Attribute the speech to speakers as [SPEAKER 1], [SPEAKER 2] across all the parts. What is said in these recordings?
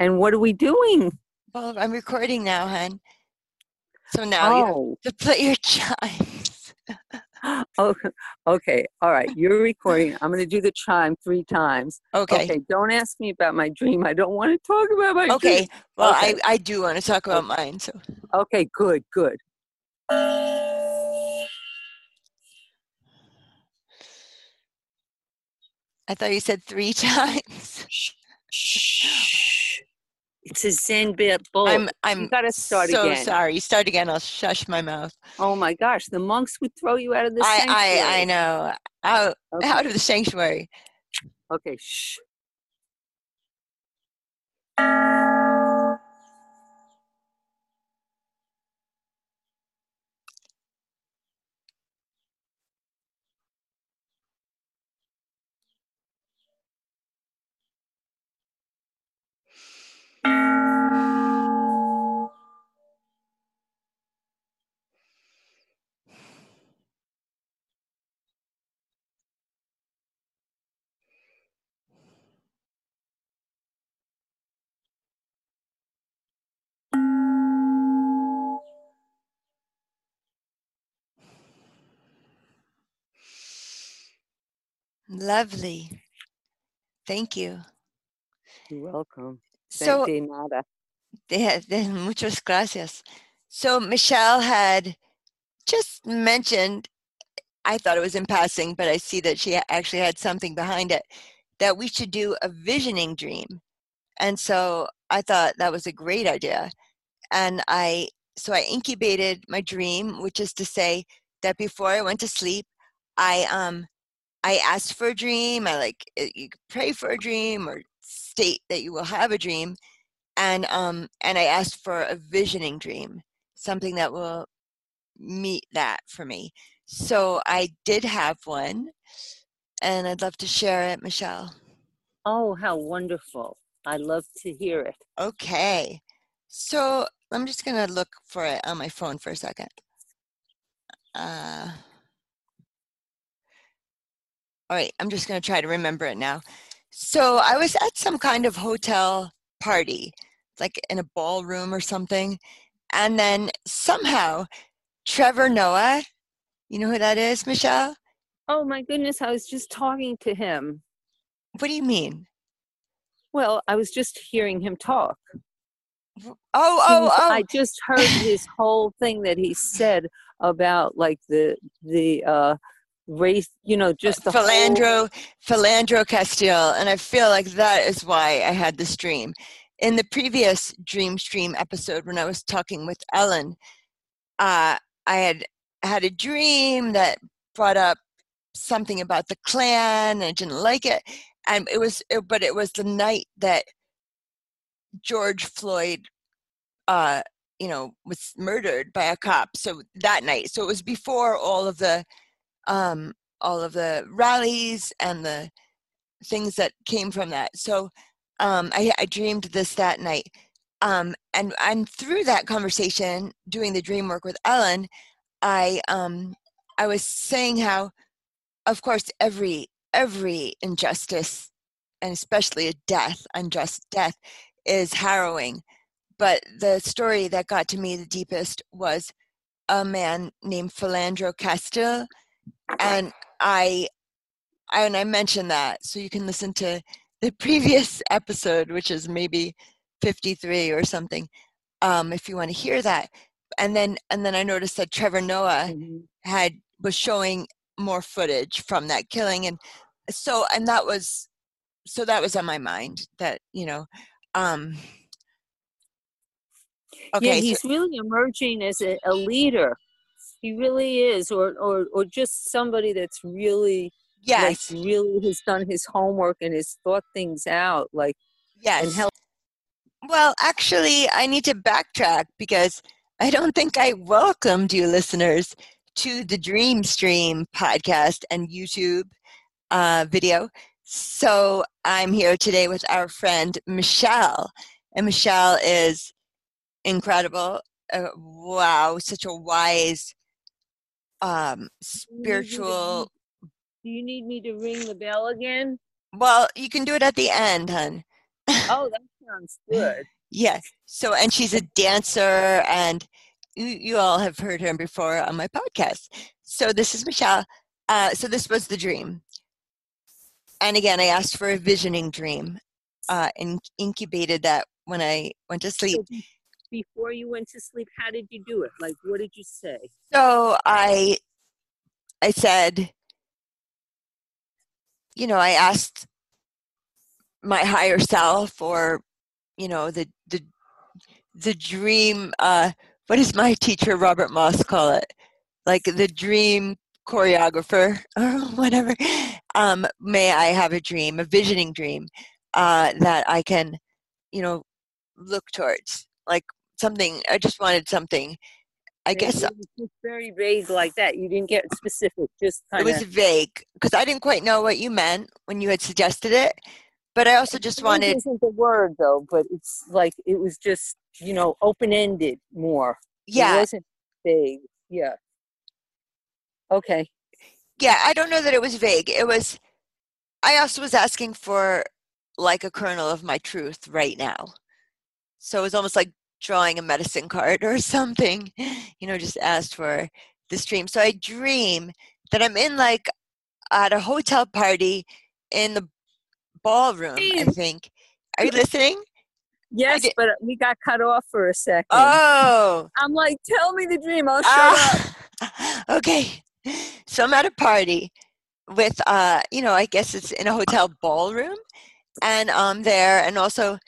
[SPEAKER 1] And what are we doing?
[SPEAKER 2] Well, I'm recording now, hon. So now you
[SPEAKER 1] Oh,
[SPEAKER 2] have to play your chimes.
[SPEAKER 1] oh, okay. All right. You're recording. I'm going to do the chime three times.
[SPEAKER 2] Okay.
[SPEAKER 1] Okay. Don't ask me about my dream. I don't want to talk about my
[SPEAKER 2] Okay.
[SPEAKER 1] dream.
[SPEAKER 2] Well,
[SPEAKER 1] Okay.
[SPEAKER 2] I, I do want to talk about mine. So
[SPEAKER 1] Okay. Good. Good.
[SPEAKER 2] I thought you said three times.
[SPEAKER 1] It's a Zen bit bull.
[SPEAKER 2] I'm I'm
[SPEAKER 1] you got to start
[SPEAKER 2] so
[SPEAKER 1] again.
[SPEAKER 2] sorry. Start again. I'll shush my mouth.
[SPEAKER 1] Oh my gosh. The monks would throw you out of the
[SPEAKER 2] I,
[SPEAKER 1] sanctuary.
[SPEAKER 2] I I know. Out
[SPEAKER 1] Okay.
[SPEAKER 2] out of the sanctuary.
[SPEAKER 1] Okay. Shh.
[SPEAKER 2] Lovely. Thank you.
[SPEAKER 1] You're welcome.
[SPEAKER 2] So
[SPEAKER 1] de nada.
[SPEAKER 2] de, de, muchas gracias. So Michele had just mentioned, I thought it was in passing, but I see that she actually had something behind it, that we should do a visioning dream. And so I thought that was a great idea. And I, so I incubated my dream, which is to say that before I went to sleep, I, um, I asked for a dream. I like, uh, you pray for a dream or state that you will have a dream and um and i asked for a visioning dream something that will meet that for me so i did have one and i'd love to share it michele
[SPEAKER 1] Oh, how wonderful. I love to hear it.
[SPEAKER 2] okay so i'm just gonna look for it on my phone for a second uh all right i'm just gonna try to remember it now so i was at some kind of hotel party like in a ballroom or something and then somehow Trevor Noah, you know who that is, Michele?
[SPEAKER 1] Oh my goodness, I was just talking to him.
[SPEAKER 2] What do you mean?
[SPEAKER 1] Well, I was just hearing him talk.
[SPEAKER 2] Oh, oh,
[SPEAKER 1] was-
[SPEAKER 2] oh.
[SPEAKER 1] I just heard his whole thing that he said about like the the uh race, you know, just the whole-
[SPEAKER 2] Philandro, Philandro Castile, and I feel like that is why I had this dream. In the previous Dream Stream episode, when I was talking with Ellen, uh, I had had a dream that brought up something about the Klan, and I didn't like it, and it was, it, but it was the night that George Floyd, uh, you know, was murdered by a cop. So that night, so it was before all of the um, all of the rallies and the things that came from that. So um, I, I dreamed this that night. Um, and, and through that conversation, doing the dream work with Ellen, I, um, I was saying how, of course, every, every injustice, and especially a death, unjust death, is harrowing. But the story that got to me the deepest was a man named Philandro Castile and I, I and I mentioned that so you can listen to the previous episode, which is maybe 53 or something, um, if you want to hear that. And then and then I noticed that Trevor Noah
[SPEAKER 1] Mhm.
[SPEAKER 2] had was showing more footage from that killing, and so and that was so that was on my mind that you know. Um, okay,
[SPEAKER 1] yeah,
[SPEAKER 2] so-
[SPEAKER 1] he's really emerging as a, a leader. He really is, or or or just somebody that's really
[SPEAKER 2] yes,
[SPEAKER 1] like really has done his homework and has thought things out. Like
[SPEAKER 2] yes.
[SPEAKER 1] and help.
[SPEAKER 2] Well, actually, I need to backtrack because I don't think I welcomed you listeners to the Dream Stream podcast and YouTube uh, video. So I'm here today with our friend Michele. And Michele is incredible. Uh, wow, such a wise, um, spiritual.
[SPEAKER 1] Do you need me to ring the bell again?
[SPEAKER 2] Well, you can do it at the end, hun.
[SPEAKER 1] Oh, that sounds good.
[SPEAKER 2] Yes. So, and she's a dancer, and you, you all have heard her before on my podcast. So, this is Michele. Uh, so, this was the dream. And again, I asked for a visioning dream uh, and incubated that when I went to sleep.
[SPEAKER 1] Before you went to sleep, how did you do it? Like, what did you say?
[SPEAKER 2] So, I, I said, you know, I asked my higher self or you know the the the dream uh what does my teacher robert moss call it like the dream choreographer or whatever um may i have a dream a visioning dream uh that i can you know look towards like something i just wanted something i guess
[SPEAKER 1] it was just very vague like that you didn't get specific just kind
[SPEAKER 2] it was vague because i didn't quite know what you meant when you had suggested it but I also just wanted
[SPEAKER 1] isn't the word though, but it's like it was just you know open ended more.
[SPEAKER 2] Yeah,
[SPEAKER 1] it wasn't vague. Yeah. Okay.
[SPEAKER 2] Yeah, I don't know that it was vague. It was. I also was asking for like a kernel of my truth right now. So it was almost like drawing a medicine card or something. You know, just asked for this dream. So I dream that I'm in like at a hotel party in the ballroom, I think. Are you listening?
[SPEAKER 1] Yes, but we got cut off for a second.
[SPEAKER 2] Oh.
[SPEAKER 1] I'm like, tell me the dream. I'll shut uh,
[SPEAKER 2] up. Okay. So I'm at a party with, uh, you know, I guess it's in a hotel ballroom. And I'm there. And also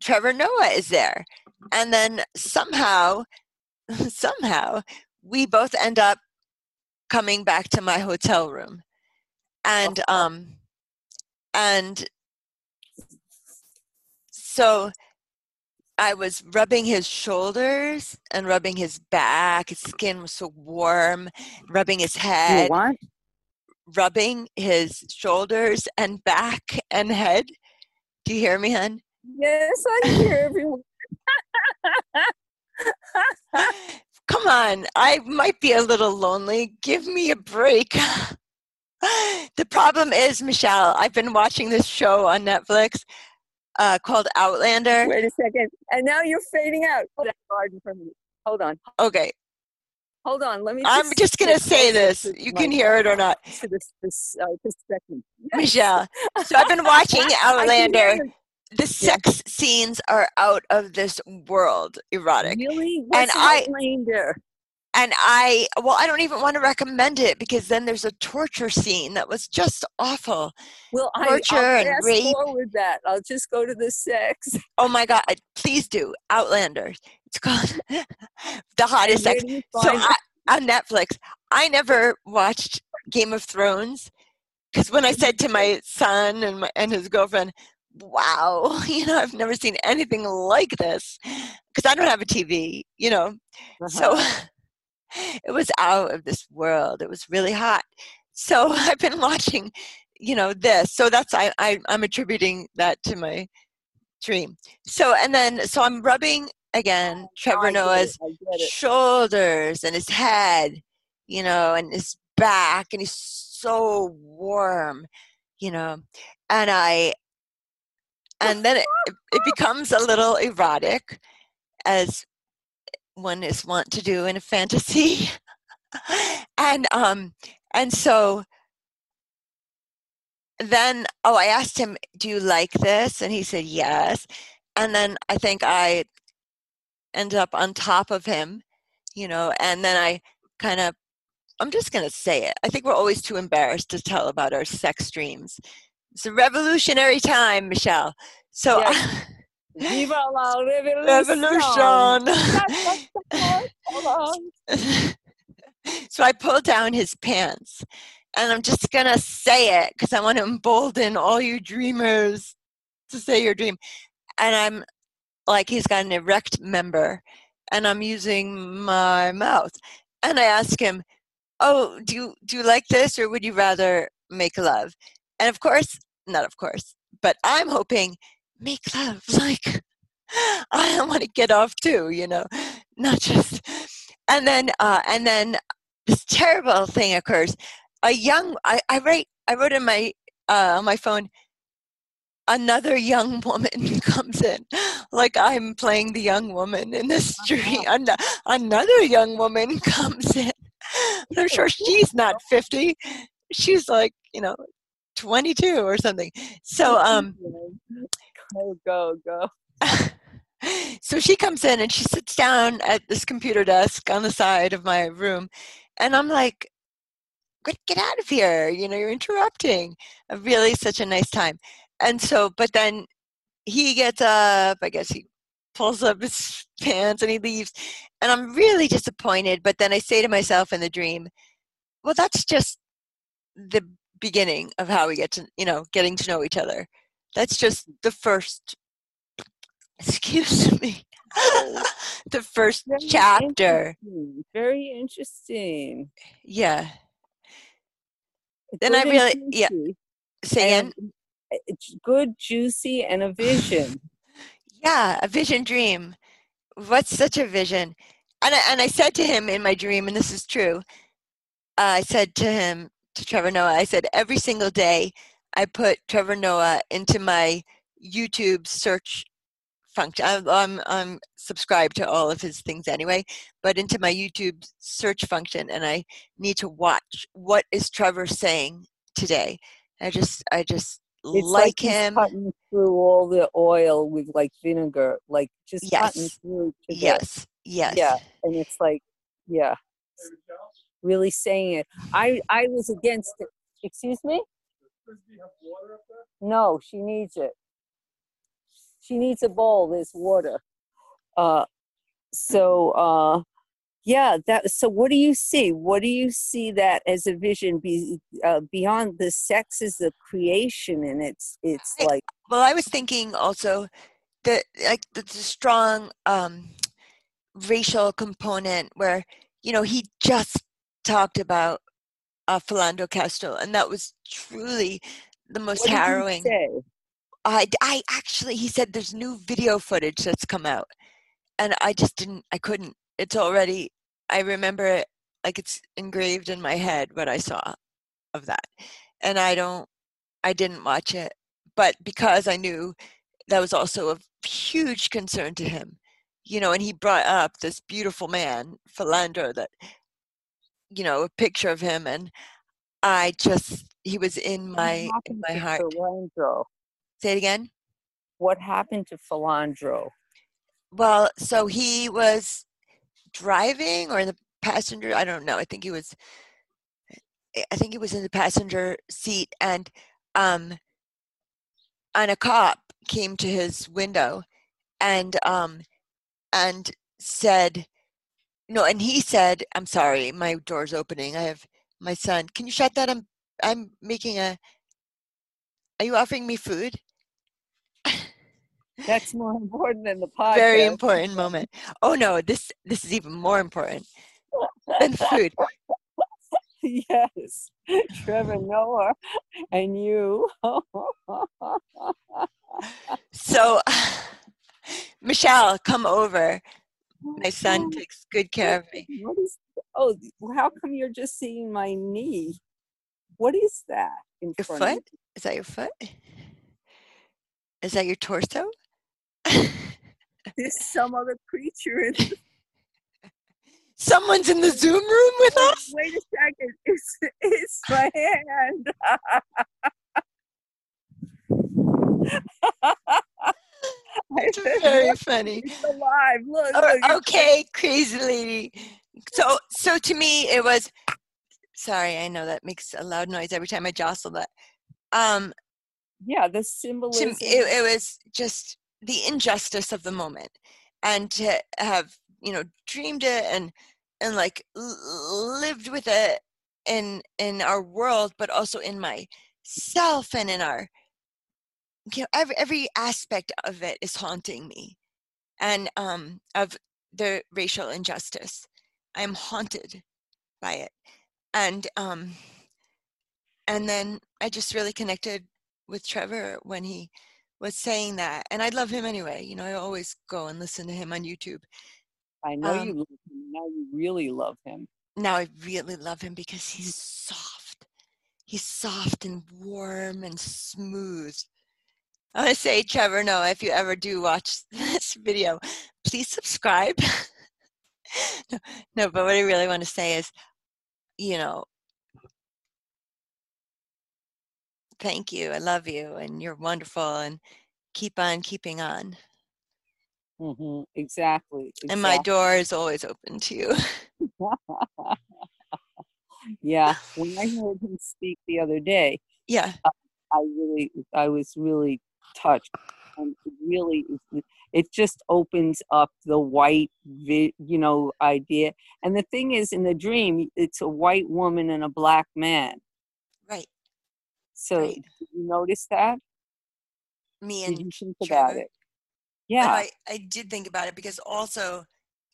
[SPEAKER 2] Trevor Noah is there. And then somehow, somehow, we both end up coming back to my hotel room. And, um, and so I was rubbing his shoulders and rubbing his back. His skin was so warm, rubbing his head.
[SPEAKER 1] what?
[SPEAKER 2] Rubbing his shoulders and back and head. Do you hear me, hon?
[SPEAKER 1] Yes, I hear everyone.
[SPEAKER 2] Come on, I might be a little lonely. Give me a break. the problem is, Michele, I've been watching this show on Netflix uh, called Outlander.
[SPEAKER 1] Wait a second. And now you're fading out. Hold on.
[SPEAKER 2] Okay.
[SPEAKER 1] Hold on. Let me.
[SPEAKER 2] Just I'm just going to say this. You can hear it or not.
[SPEAKER 1] This, this, uh, this second.
[SPEAKER 2] Michele. So I've been watching Outlander. The sex scenes are out of this world erotic.
[SPEAKER 1] Really? What's and Outlander?
[SPEAKER 2] I and I, well, I don't even want to recommend it because then there's a torture scene that was just awful.
[SPEAKER 1] Well,
[SPEAKER 2] torture
[SPEAKER 1] I,
[SPEAKER 2] I'll and rape.
[SPEAKER 1] forward that. I'll just go to the sex.
[SPEAKER 2] Oh my God! Please do Outlander. It's called the hottest sex. So I, on Netflix, I never watched Game of Thrones because when I said to my son and my, and his girlfriend, wow, you know, I've never seen anything like this because I don't have a TV, you know. Uh-huh. So it was out of this world. It was really hot. So I've been watching, you know, this. So that's I, I I'm attributing that to my dream. So and then so I'm rubbing again Trevor Noah's shoulders and his head, you know, and his back, and he's so warm, you know, and I and then it, it becomes a little erotic as one is wont to do in a fantasy. and um and so then oh I asked him, "Do you like this?" and he said, "Yes." And then I think I end up on top of him, you know, and then I kind of I'm just going to say it. I think we're always too embarrassed to tell about our sex dreams. It's a revolutionary time, Michele. So
[SPEAKER 1] yes. Viva la revolution!
[SPEAKER 2] revolution. so I pulled down his pants, and I'm just gonna say it because I want to embolden all you dreamers to say your dream. And I'm like, he's got an erect member, and I'm using my mouth. And I ask him, "Oh, do you do you like this, or would you rather make love?" And of course, not of course, but I'm hoping make love like i want to get off too you know not just and then uh and then this terrible thing occurs. A young i i write i wrote in my uh on my phone another young woman comes in like i'm playing the young woman in the
[SPEAKER 1] Uh-huh.
[SPEAKER 2] street. An- another young woman comes in. But i'm sure she's not 50 she's like you know 22 or something. So um
[SPEAKER 1] go go go.
[SPEAKER 2] so she comes in and she sits down at this computer desk on the side of my room and i'm like get, get out of here. You know you're interrupting a really such a nice time. And so but then he gets up i guess he pulls up his pants and he leaves. And i'm really disappointed but then i say to myself in the dream well that's just the beginning of how we get to you know getting to know each other. That's just the first excuse me. The first
[SPEAKER 1] Very
[SPEAKER 2] chapter.
[SPEAKER 1] interesting, Very interesting.
[SPEAKER 2] yeah. Then I really- yeah,
[SPEAKER 1] juicy,
[SPEAKER 2] say again?
[SPEAKER 1] It's good, juicy, and a vision.
[SPEAKER 2] yeah a vision dream. What's such a vision? And I, and I said to him in my dream and this is true uh, i said to him to trevor noah. I said every single day i put trevor noah into my youtube search function. I'm, I'm, I'm subscribed to all of his things anyway but into my youtube search function and i need to watch what is trevor saying today. I just i just
[SPEAKER 1] It's
[SPEAKER 2] like,
[SPEAKER 1] he's
[SPEAKER 2] him.
[SPEAKER 1] cutting through all the oil with like vinegar, like just cutting
[SPEAKER 2] Yes.
[SPEAKER 1] through to
[SPEAKER 2] yes. Yes.
[SPEAKER 1] Yeah. and it's like yeah really saying it. I i was against it. Excuse me? No she needs it. She needs a bowl. There's water. Uh so uh yeah that so what do you see? What do you see that as a vision be, uh, beyond the sex is the creation and it's it's
[SPEAKER 2] I-
[SPEAKER 1] like
[SPEAKER 2] Well, I was thinking also that like the, the strong um, racial component where you know he just talked about uh, Philando Castile, and that was truly the most
[SPEAKER 1] what
[SPEAKER 2] harrowing. I, I actually he said there's new video footage that's come out, and I just didn't. I couldn't. It's already. I remember it like it's engraved in my head what I saw of that, and I don't. I didn't watch it, but because I knew that was also a huge concern to him, you know, and he brought up this beautiful man, Philander, that you know, a picture of him, and I just he was in my in my heart.
[SPEAKER 1] Philandro?
[SPEAKER 2] Say it again.
[SPEAKER 1] What happened to Philandro?
[SPEAKER 2] Well, so he was driving or the passenger, I don't know. I think he was I- I think he was in the passenger seat and um and a cop came to his window and um and said no and he said i'm sorry my door's opening i have my son can you shut that i'm i'm making a are you offering me food
[SPEAKER 1] That's more important than the podcast.
[SPEAKER 2] very important moment oh no this this is even more important than food
[SPEAKER 1] yes, Trevor Noah and you.
[SPEAKER 2] so michele come over my son oh, takes good care of me
[SPEAKER 1] What is? Oh, how come you're just seeing my knee? What is that in
[SPEAKER 2] your
[SPEAKER 1] front of
[SPEAKER 2] foot is that your foot is that your torso?
[SPEAKER 1] There's some other creature in.
[SPEAKER 2] someone's in the zoom room with oh, us
[SPEAKER 1] Wait a second. It's it's my hand.
[SPEAKER 2] it's very funny
[SPEAKER 1] It's alive. Look, look.
[SPEAKER 2] okay, crazy lady. So, so to me, it was. Sorry, I know that makes a loud noise every time I jostle that. Um,
[SPEAKER 1] Yeah, the symbolism.
[SPEAKER 2] it, it was just the injustice of the moment, and to have you know dreamed it and and like lived with it in in our world, but also in myself and in our you know every every aspect of it is haunting me, and um of the racial injustice. I'm haunted by it, and um and then I just really connected with Trevor when he was saying that, and I love him anyway. You know, I always go and listen to him on YouTube.
[SPEAKER 1] I know
[SPEAKER 2] um,
[SPEAKER 1] you love him. Now you really love him.
[SPEAKER 2] Now I really love him because he's soft. He's soft and warm and smooth. I want to say, Trevor, no, if you ever do watch this video, please subscribe. no, no, but what I really want to say is, you know, thank you. I love you, and you're wonderful, and keep on keeping on.
[SPEAKER 1] hmm Exactly,
[SPEAKER 2] And my door is always open to you.
[SPEAKER 1] yeah. When I heard him speak the other day,
[SPEAKER 2] yeah,
[SPEAKER 1] I really, I was really touched. And really, it just opens up the white, vi- you know, idea. And the thing is, in the dream, it's a white woman and a black man.
[SPEAKER 2] right.
[SPEAKER 1] So
[SPEAKER 2] Right.
[SPEAKER 1] did you notice that?
[SPEAKER 2] Me
[SPEAKER 1] Did
[SPEAKER 2] and
[SPEAKER 1] you think about it? Yeah.
[SPEAKER 2] Oh, I, I did think about it because also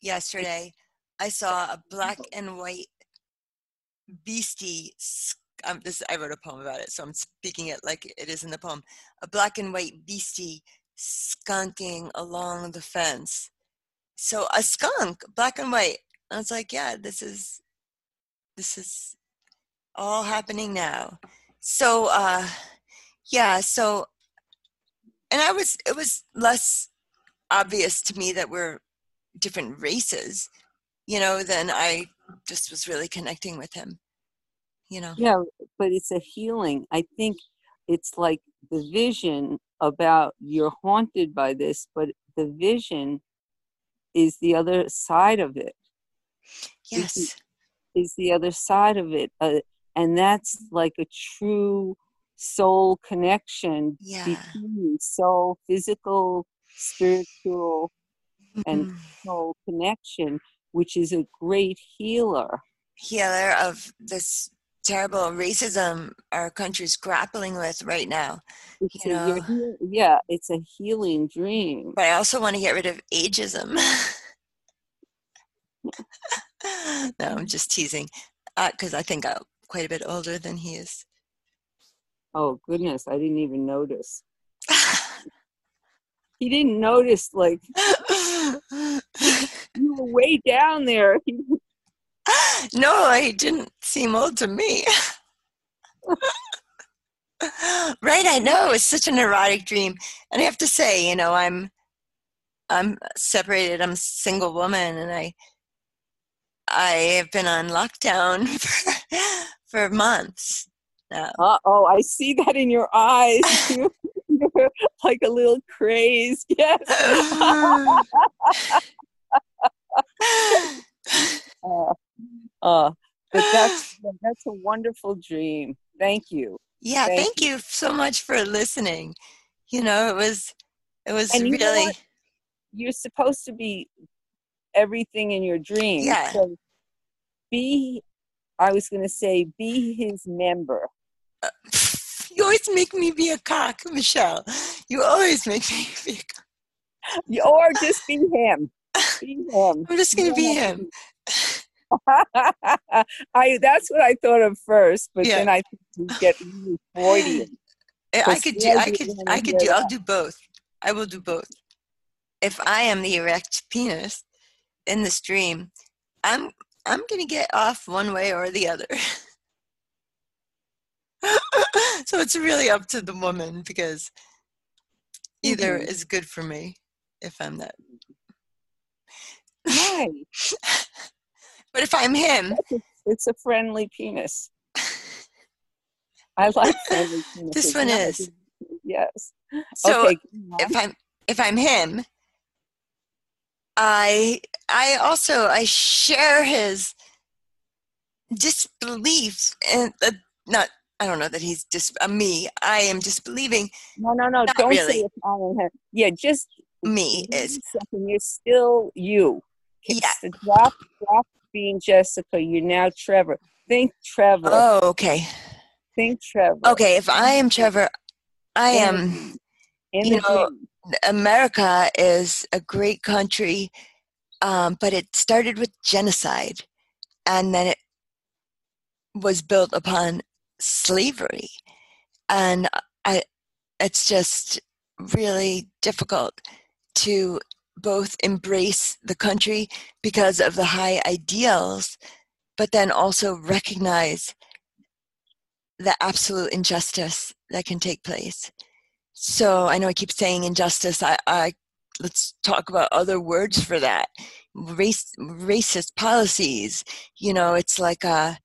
[SPEAKER 2] yesterday I saw a black and white beastie. Um, this I wrote a poem about it, so I'm speaking it like it is in the poem. A black and white beastie skunking along the fence. So a skunk, black and white. I was like, yeah, this is this is all happening now. So uh yeah, so and I was it was less obvious to me that we're different races, you know, than I just was really connecting with him, you know.
[SPEAKER 1] Yeah, but it's a healing. I think it's like the vision about you're haunted by this, but the vision is the other side of it,
[SPEAKER 2] Yes.
[SPEAKER 1] is the other side of it. Uh, and that's like a true soul connection
[SPEAKER 2] Yeah.
[SPEAKER 1] between soul, physical, spiritual, and
[SPEAKER 2] Mhm.
[SPEAKER 1] soul connection, which is a great healer.
[SPEAKER 2] Healer of this terrible racism our country's grappling with right now.
[SPEAKER 1] It's
[SPEAKER 2] You know.
[SPEAKER 1] yeah, it's a healing dream.
[SPEAKER 2] But I also want to get rid of ageism. no, I'm just teasing. Uh, because I think I'm quite a bit older than he is.
[SPEAKER 1] Oh goodness, I didn't even notice. He didn't notice like you were way down there.
[SPEAKER 2] No, he didn't seem old to me. right, I know. It's such an erotic dream. And I have to say, you know, I'm I'm separated, I'm a single woman and I I have been on lockdown for, for months.
[SPEAKER 1] Uh oh, I see that in your eyes. You- You're like a little crazed. Yes. Uh, uh, but that's that's a wonderful dream. Thank you.
[SPEAKER 2] yeah,
[SPEAKER 1] Thank
[SPEAKER 2] thank you so much for listening. You know, it was it was
[SPEAKER 1] And you know
[SPEAKER 2] really
[SPEAKER 1] what? You're supposed to be everything in your dream.
[SPEAKER 2] Yeah.
[SPEAKER 1] So be I was gonna say be his member.
[SPEAKER 2] you always make me be a cock, Michele. You always make me be a cock.
[SPEAKER 1] You- Or just be him. Be him.
[SPEAKER 2] I'm just gonna be him.
[SPEAKER 1] I that's what I thought of first, but
[SPEAKER 2] Yeah.
[SPEAKER 1] then I think you get really Freudian.
[SPEAKER 2] I could do I could I could do I'll do both. I will do both. If I am the erect penis in the stream, I'm I'm gonna get off one way or the other. so it's really up to the woman because either
[SPEAKER 1] Mhm.
[SPEAKER 2] is good for me if I'm that.
[SPEAKER 1] Right.
[SPEAKER 2] But if I'm him,
[SPEAKER 1] It's a friendly penis. I like friendly penises.
[SPEAKER 2] This one is.
[SPEAKER 1] Yes.
[SPEAKER 2] so
[SPEAKER 1] okay.
[SPEAKER 2] if I'm if I'm him, I I also I share his disbelief and uh, not I don't know that he's dis uh, me. I am disbelieving
[SPEAKER 1] No, no, no.
[SPEAKER 2] Not
[SPEAKER 1] Don't say it's I am him. Yeah, just
[SPEAKER 2] me is
[SPEAKER 1] second. You're still you.
[SPEAKER 2] Yeah.
[SPEAKER 1] Drop, drop being Jessica. You're now Trevor. Think Trevor.
[SPEAKER 2] oh okay
[SPEAKER 1] Think Trevor.
[SPEAKER 2] okay. If I am Trevor, I am.
[SPEAKER 1] In
[SPEAKER 2] you know. America is a great country, um, but it started with genocide, and then it was built upon slavery, and I, it's just really difficult to both embrace the country because of the high ideals, but then also recognize the absolute injustice that can take place. so I know I keep saying injustice. I, I let's talk about other words for that. Race, racist policies. You know, it's like a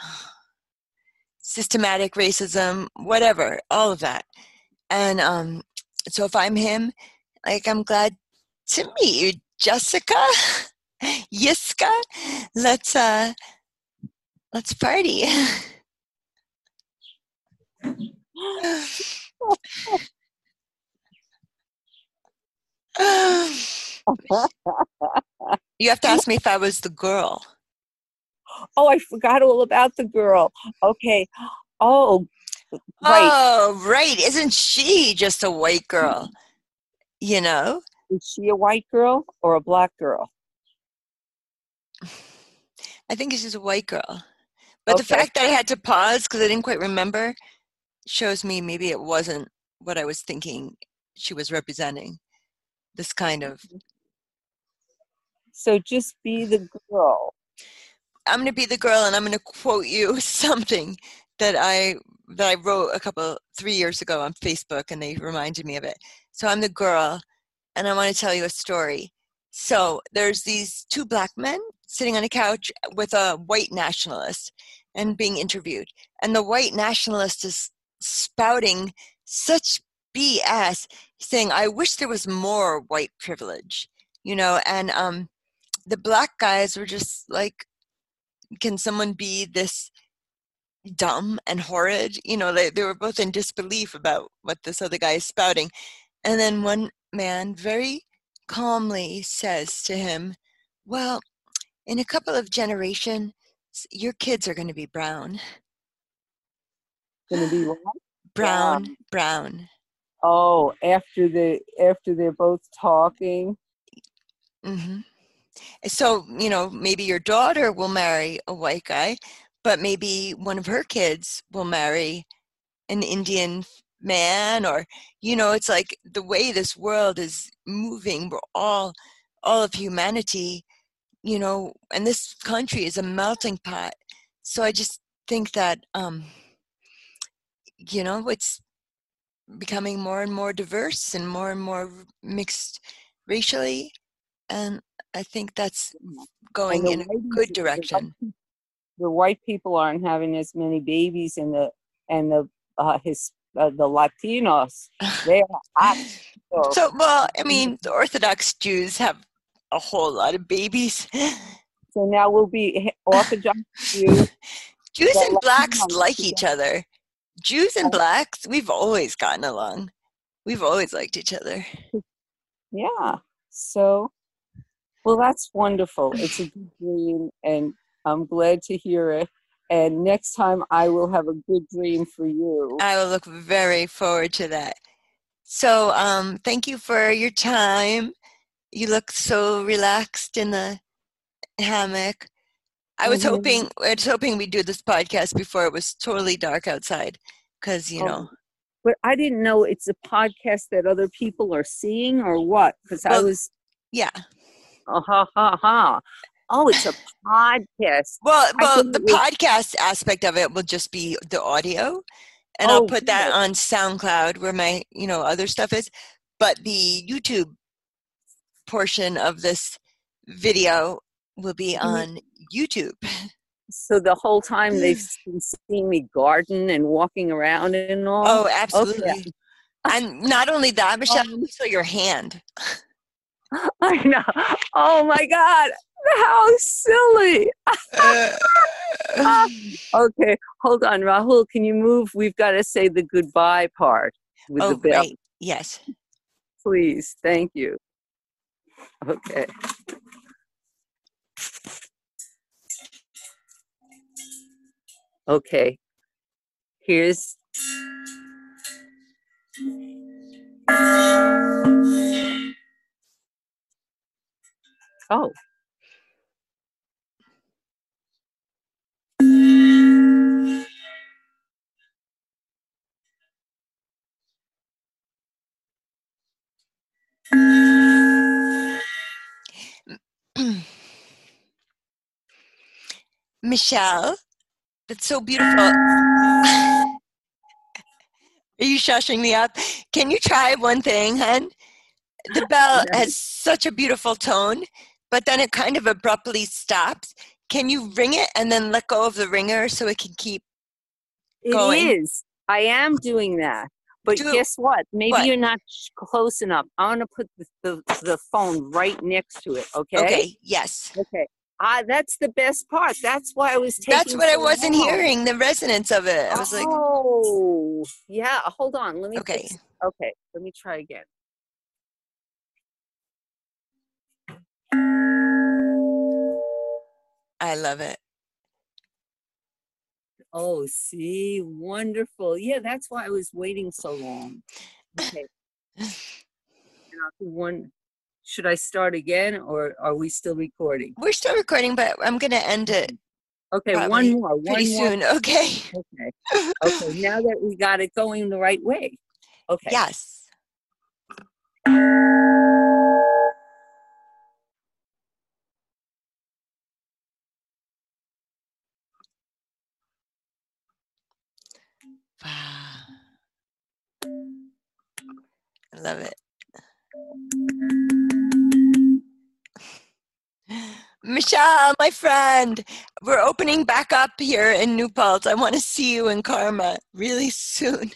[SPEAKER 2] systematic racism, whatever, all of that. And um, so if I'm him, like I'm glad to meet you, Jessica, Yiskah. Let's uh, let's party. you have to ask me if I was the girl.
[SPEAKER 1] Oh, I forgot all about the girl. Okay. Oh,
[SPEAKER 2] right. Oh, right. Isn't she just a white girl? You know?
[SPEAKER 1] Is she a white girl or a black girl?
[SPEAKER 2] I think she's a white girl. But okay. the fact that I had to pause because I didn't quite remember shows me maybe it wasn't what I was thinking she was representing. This kind of. Mm-hmm.
[SPEAKER 1] So just be the girl.
[SPEAKER 2] I'm going to be the girl, and I'm going to quote you something that I that I wrote a couple three years ago on Facebook, and they reminded me of it. So I'm the girl, and I want to tell you a story. So there's these two black men sitting on a couch with a white nationalist and being interviewed, and the white nationalist is spouting such BS, saying, "I wish there was more white privilege," you know, and um, the black guys were just like can someone be this dumb and horrid? You know, they, they were both in disbelief about what this other guy is spouting. And then one man very calmly says to him, Well, in a couple of generations, your kids are going to be brown.
[SPEAKER 1] Going to be what?
[SPEAKER 2] Brown, brown.
[SPEAKER 1] Oh, after the after they're both talking.
[SPEAKER 2] Mm-hmm so you know maybe your daughter will marry a white guy but maybe one of her kids will marry an indian man or you know it's like the way this world is moving we're all all of humanity you know and this country is a melting pot so i just think that um you know it's becoming more and more diverse and more and more mixed racially and I think that's going in a good direction.
[SPEAKER 1] The, the white people aren't having as many babies, and the and the uh, his uh, the Latinos they are
[SPEAKER 2] so, so well, I mean, the Orthodox Jews have a whole lot of babies.
[SPEAKER 1] So now we'll be Orthodox Jews.
[SPEAKER 2] Jews and blacks like each other. Jews and blacks, we've always gotten along. We've always liked each other.
[SPEAKER 1] Yeah. So well, that's wonderful. It's a good dream, and I'm glad to hear it. And next time, I will have a good dream for you.
[SPEAKER 2] I will look very forward to that. So, um, thank you for your time. You look so relaxed in the hammock. I was mm-hmm. hoping I was hoping we'd do this podcast before it was totally dark outside, because you oh. know.
[SPEAKER 1] But I didn't know it's a podcast that other people are seeing, or what? Because well, I was.
[SPEAKER 2] Yeah.
[SPEAKER 1] Oh, ha, ha, ha. Oh, it's a podcast.
[SPEAKER 2] Well, well, the podcast aspect of it will just be the audio, and oh, I'll put that on SoundCloud where my you know other stuff is. But the YouTube portion of this video will be mm-hmm. on YouTube.
[SPEAKER 1] So the whole time they've been seeing me garden and walking around and all.
[SPEAKER 2] Oh, absolutely. Okay. and not only that, Michele, um, saw your hand.
[SPEAKER 1] I know. Oh my God. How silly. Uh. okay, hold on, Rahul. Can you move? We've got to say the goodbye part with
[SPEAKER 2] oh,
[SPEAKER 1] the bell.
[SPEAKER 2] Great. Yes.
[SPEAKER 1] Please. Thank you. Okay. Okay. Here's. Oh.
[SPEAKER 2] Michele, that's so beautiful. Are you shushing me up? Can you try one thing, hun? The bell has such a beautiful tone, but then it kind of abruptly stops. Can you ring it and then let go of the ringer so it can keep?
[SPEAKER 1] It
[SPEAKER 2] going.
[SPEAKER 1] is. I am doing that. But
[SPEAKER 2] Do-
[SPEAKER 1] guess what? Maybe
[SPEAKER 2] what?
[SPEAKER 1] you're not sh- close enough. I'm gonna put the, the, the phone right next to it. Okay.
[SPEAKER 2] Okay, yes.
[SPEAKER 1] Okay. Ah, that's the best part. That's why I was taking.
[SPEAKER 2] That's what I wasn't
[SPEAKER 1] long.
[SPEAKER 2] hearing, the resonance of it. I was like,
[SPEAKER 1] oh, yeah. Hold on. Let me.
[SPEAKER 2] okay.
[SPEAKER 1] Okay. Let me try again.
[SPEAKER 2] I love it.
[SPEAKER 1] Oh, see, wonderful. Yeah, that's why I was waiting so long. Okay. And I'll do one. Should I start again, or are we still recording?
[SPEAKER 2] We're still recording, but I'm going to end it
[SPEAKER 1] Okay, one more. One
[SPEAKER 2] pretty
[SPEAKER 1] more.
[SPEAKER 2] soon. Okay.
[SPEAKER 1] Okay. Okay. Now that we got it going the right way. Okay.
[SPEAKER 2] Yes. Wow. I love it. Michele, my friend, we're opening back up here in New Paltz. I want to see you in Karma really soon.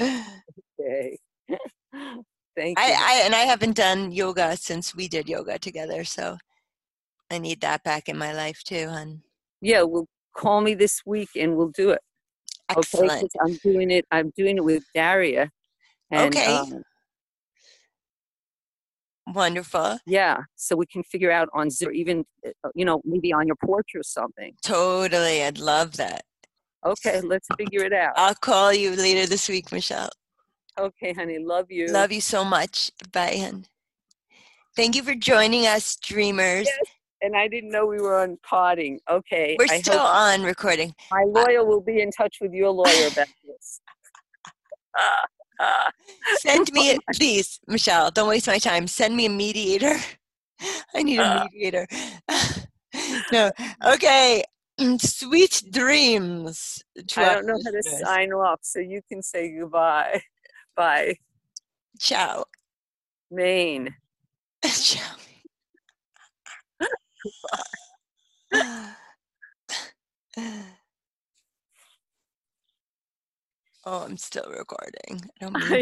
[SPEAKER 1] Okay. Thank
[SPEAKER 2] I,
[SPEAKER 1] you.
[SPEAKER 2] I and I haven't done yoga since we did yoga together, so I need that back in my life too, hon.
[SPEAKER 1] yeah, well, call me this week and we'll do it. Okay. I'm doing it. I'm doing it with Daria. And,
[SPEAKER 2] Okay.
[SPEAKER 1] um,
[SPEAKER 2] Wonderful.
[SPEAKER 1] yeah. So we can figure out on Zoom, even uh, you know, maybe on your porch or something.
[SPEAKER 2] Totally. I'd love that.
[SPEAKER 1] Okay. Let's figure it out.
[SPEAKER 2] I'll call you later this week, Michele.
[SPEAKER 1] Okay, honey. Love you.
[SPEAKER 2] Love you so much. Bye, hon. Thank you for joining us, dreamers.
[SPEAKER 1] Yes, And I didn't know we were on potting. Okay.
[SPEAKER 2] We're
[SPEAKER 1] I
[SPEAKER 2] still on recording.
[SPEAKER 1] my lawyer will be in touch with your lawyer about this.
[SPEAKER 2] Send me, a, please, Michele, don't waste my time. Send me a mediator. I need a
[SPEAKER 1] Uh.
[SPEAKER 2] mediator. no. Okay. Sweet dreams.
[SPEAKER 1] I don't know how to sign off, so you can say goodbye. Bye.
[SPEAKER 2] Ciao.
[SPEAKER 1] Maine.
[SPEAKER 2] Ciao. oh, I'm still recording. I don't to